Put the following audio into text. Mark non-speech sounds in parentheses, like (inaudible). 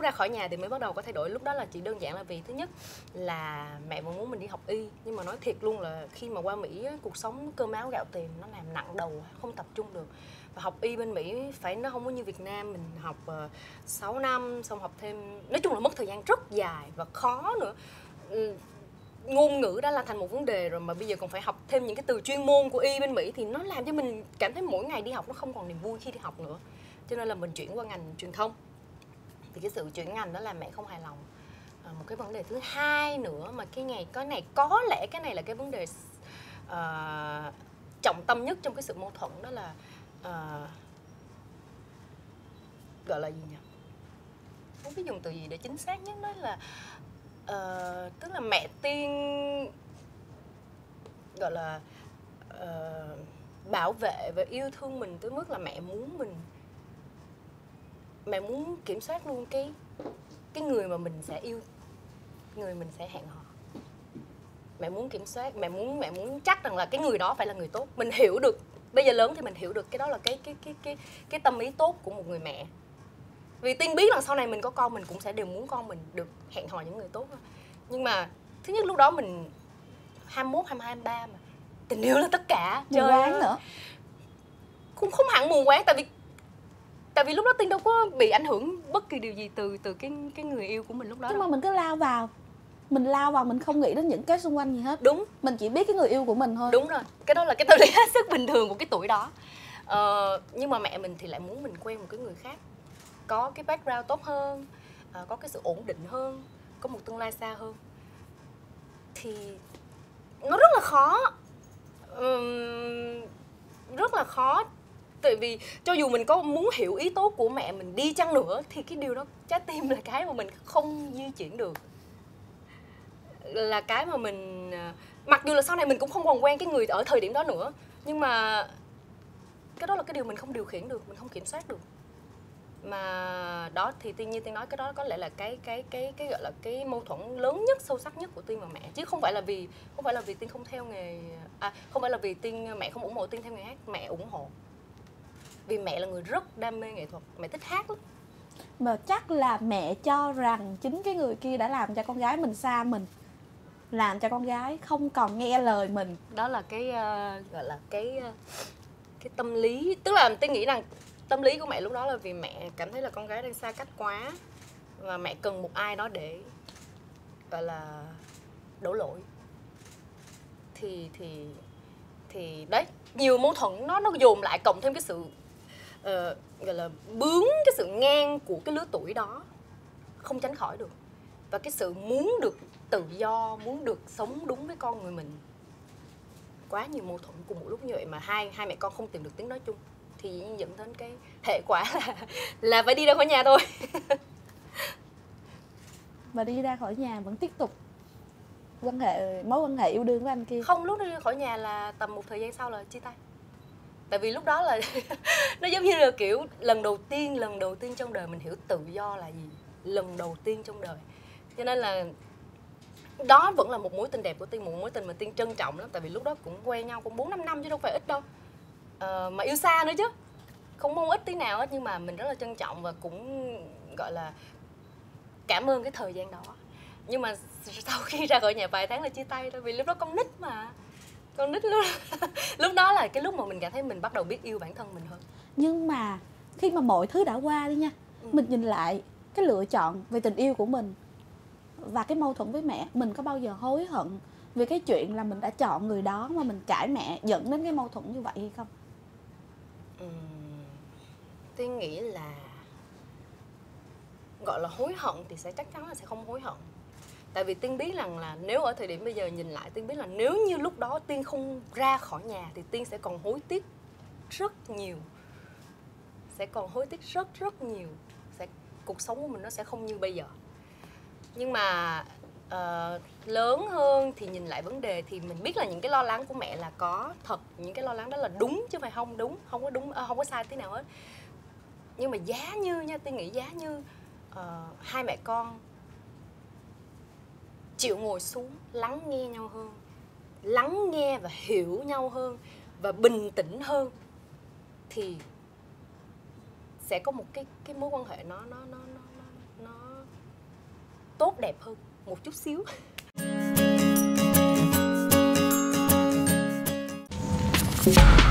lúc ra khỏi nhà thì mới bắt đầu có thay đổi. Lúc đó là chỉ đơn giản là vì thứ nhất là mẹ vẫn muốn mình đi học y, nhưng mà nói thiệt luôn là khi mà qua mỹ cuộc sống cơm áo gạo tiền nó làm nặng đầu, không tập trung được. Và học y bên mỹ phải, nó không có như việt nam mình học ờ, 6 năm, xong học thêm, nói chung là mất thời gian rất dài và khó nữa. Ừ, ngôn ngữ đã là thành một vấn đề rồi mà bây giờ còn phải học thêm những cái từ chuyên môn của y bên Mỹ thì nó làm cho mình cảm thấy mỗi ngày đi học nó không còn niềm vui khi đi học nữa. Cho nên là mình chuyển qua ngành truyền thông thì cái sự chuyển ngành đó là mẹ không hài lòng. À, một cái vấn đề thứ hai nữa mà cái ngày cái này có lẽ cái này là cái vấn đề uh, trọng tâm nhất trong cái sự mâu thuẫn đó là uh, gọi là gì nhỉ? Không biết dùng từ gì để chính xác nhất đó là uh, tức là mẹ tiên gọi là uh, bảo vệ và yêu thương mình tới mức là mẹ muốn mình mẹ muốn kiểm soát luôn cái cái người mà mình sẽ yêu người mình sẽ hẹn hò. Mẹ muốn kiểm soát mẹ muốn mẹ muốn chắc rằng là cái người đó phải là người tốt. Mình hiểu được bây giờ lớn thì mình hiểu được cái đó là cái cái cái cái cái tâm ý tốt của một người mẹ. Vì tiên biết là sau này mình có con mình cũng sẽ đều muốn con mình được hẹn hò những người tốt thôi nhưng mà thứ nhất lúc đó mình 21, 22, 23 mà tình yêu là tất cả quáng nữa. Cũng không hẳn mù quáng tại vì tại vì lúc đó tiên đâu có bị ảnh hưởng bất kỳ điều gì từ từ cái cái người yêu của mình lúc đó nhưng đâu. mà mình cứ lao vào mình lao vào mình không nghĩ đến những cái xung quanh gì hết. Đúng. Mình chỉ biết cái người yêu của mình thôi. Đúng rồi. Cái đó là cái tâm lý (laughs) hết sức bình thường của cái tuổi đó. Ờ, nhưng mà mẹ mình thì lại muốn mình quen một cái người khác có cái background tốt hơn ờ, có cái sự ổn định hơn có một tương lai xa hơn. Thì nó rất là khó. Ừm, rất là khó tại vì cho dù mình có muốn hiểu ý tốt của mẹ mình đi chăng nữa, thì cái điều đó trái tim là cái mà mình không di chuyển được. Là cái mà mình à, mặc dù là sau này mình cũng không còn quen cái người ở thời điểm đó nữa, nhưng mà cái đó là cái điều mình không điều khiển được, mình không kiểm soát được. Mà đó thì tiên như tiên nói cái đó có lẽ là cái cái cái cái gọi là cái mâu thuẫn lớn nhất, sâu sắc nhất của tiên và mẹ. Chứ không phải là vì, không phải là vì tiên không theo nghề à không phải là vì tiên, mẹ không ủng hộ tiên theo nghề hát, mẹ ủng hộ vì mẹ là người rất đam mê nghệ thuật mẹ thích hát lắm. Mà chắc là mẹ cho rằng chính cái người kia đã làm cho con gái mình xa mình làm cho con gái không còn nghe lời mình. Đó là cái ờ, gọi là cái ờ, cái tâm lý tức là tôi nghĩ rằng tâm lý của mẹ lúc đó là vì mẹ cảm thấy là con gái đang xa cách quá và mẹ cần một ai đó để gọi là đổ lỗi. Thì thì thì đấy nhiều mâu thuẫn nó nó dồn lại cộng thêm cái sự ờ, gọi là bướng cái sự ngang của cái lứa tuổi đó không tránh khỏi được. Và cái sự muốn được tự do muốn được sống đúng với con người mình. Quá nhiều mâu thuẫn cùng một lúc như vậy mà hai hai mẹ con không tìm được tiếng nói chung. Thì dẫn đến cái hệ quả là là phải đi ra khỏi nhà thôi. (laughs) Và đi ra khỏi nhà vẫn tiếp tục quan hệ mối quan hệ yêu đương với anh kia. Không lúc đi ra khỏi nhà là tầm một thời gian sau là chia tay tại vì lúc đó là (laughs) nó giống như là kiểu lần đầu tiên lần đầu tiên trong đời mình hiểu tự do là gì. Lần đầu tiên trong đời. Cho nên là đó vẫn là một mối tình đẹp của tiên một mối tình mà tiên trân trọng lắm. Tại vì lúc đó cũng quen nhau cũng bốn năm năm chứ đâu phải ít đâu. À, mà yêu xa nữa chứ. Không mong ít tí nào hết nhưng mà mình rất là trân trọng và cũng gọi là cảm ơn cái thời gian đó. Nhưng mà sau khi ra khỏi nhà vài tháng là chia tay thôi vì lúc đó con nít mà con nít lúc (laughs) lúc đó là cái lúc mà mình cảm thấy mình bắt đầu biết yêu bản thân mình hơn. Nhưng mà khi mà mọi thứ đã qua đi nha Ừ. mình nhìn lại cái lựa chọn về tình yêu của mình và cái mâu thuẫn với mẹ mình có bao giờ hối hận vì cái chuyện là mình đã chọn người đó mà mình cãi mẹ dẫn đến cái mâu thuẫn như vậy hay không? Ừm, Tiên nghĩ là gọi là hối hận thì sẽ chắc chắn là sẽ không hối hận tại vì tiên biết rằng là nếu ở thời điểm bây giờ nhìn lại tiên biết là nếu như lúc đó tiên không ra khỏi nhà thì tiên sẽ còn hối tiếc rất nhiều. Sẽ còn hối tiếc rất rất nhiều. Sẽ cuộc sống của mình nó sẽ không như bây giờ. Nhưng mà uh, lớn hơn thì nhìn lại vấn đề thì mình biết là những cái lo lắng của mẹ là có thật. Những cái lo lắng đó là đúng chứ phải không đúng không có đúng ờ, không có sai tí nào hết. Nhưng mà giá như nha tôi nghĩ giá như uh, hai mẹ con chịu ngồi xuống lắng nghe nhau hơn lắng nghe và hiểu nhau hơn và bình tĩnh hơn thì sẽ có một cái cái mối quan hệ nó nó nó nó nó, nó tốt đẹp hơn một chút xíu. Thank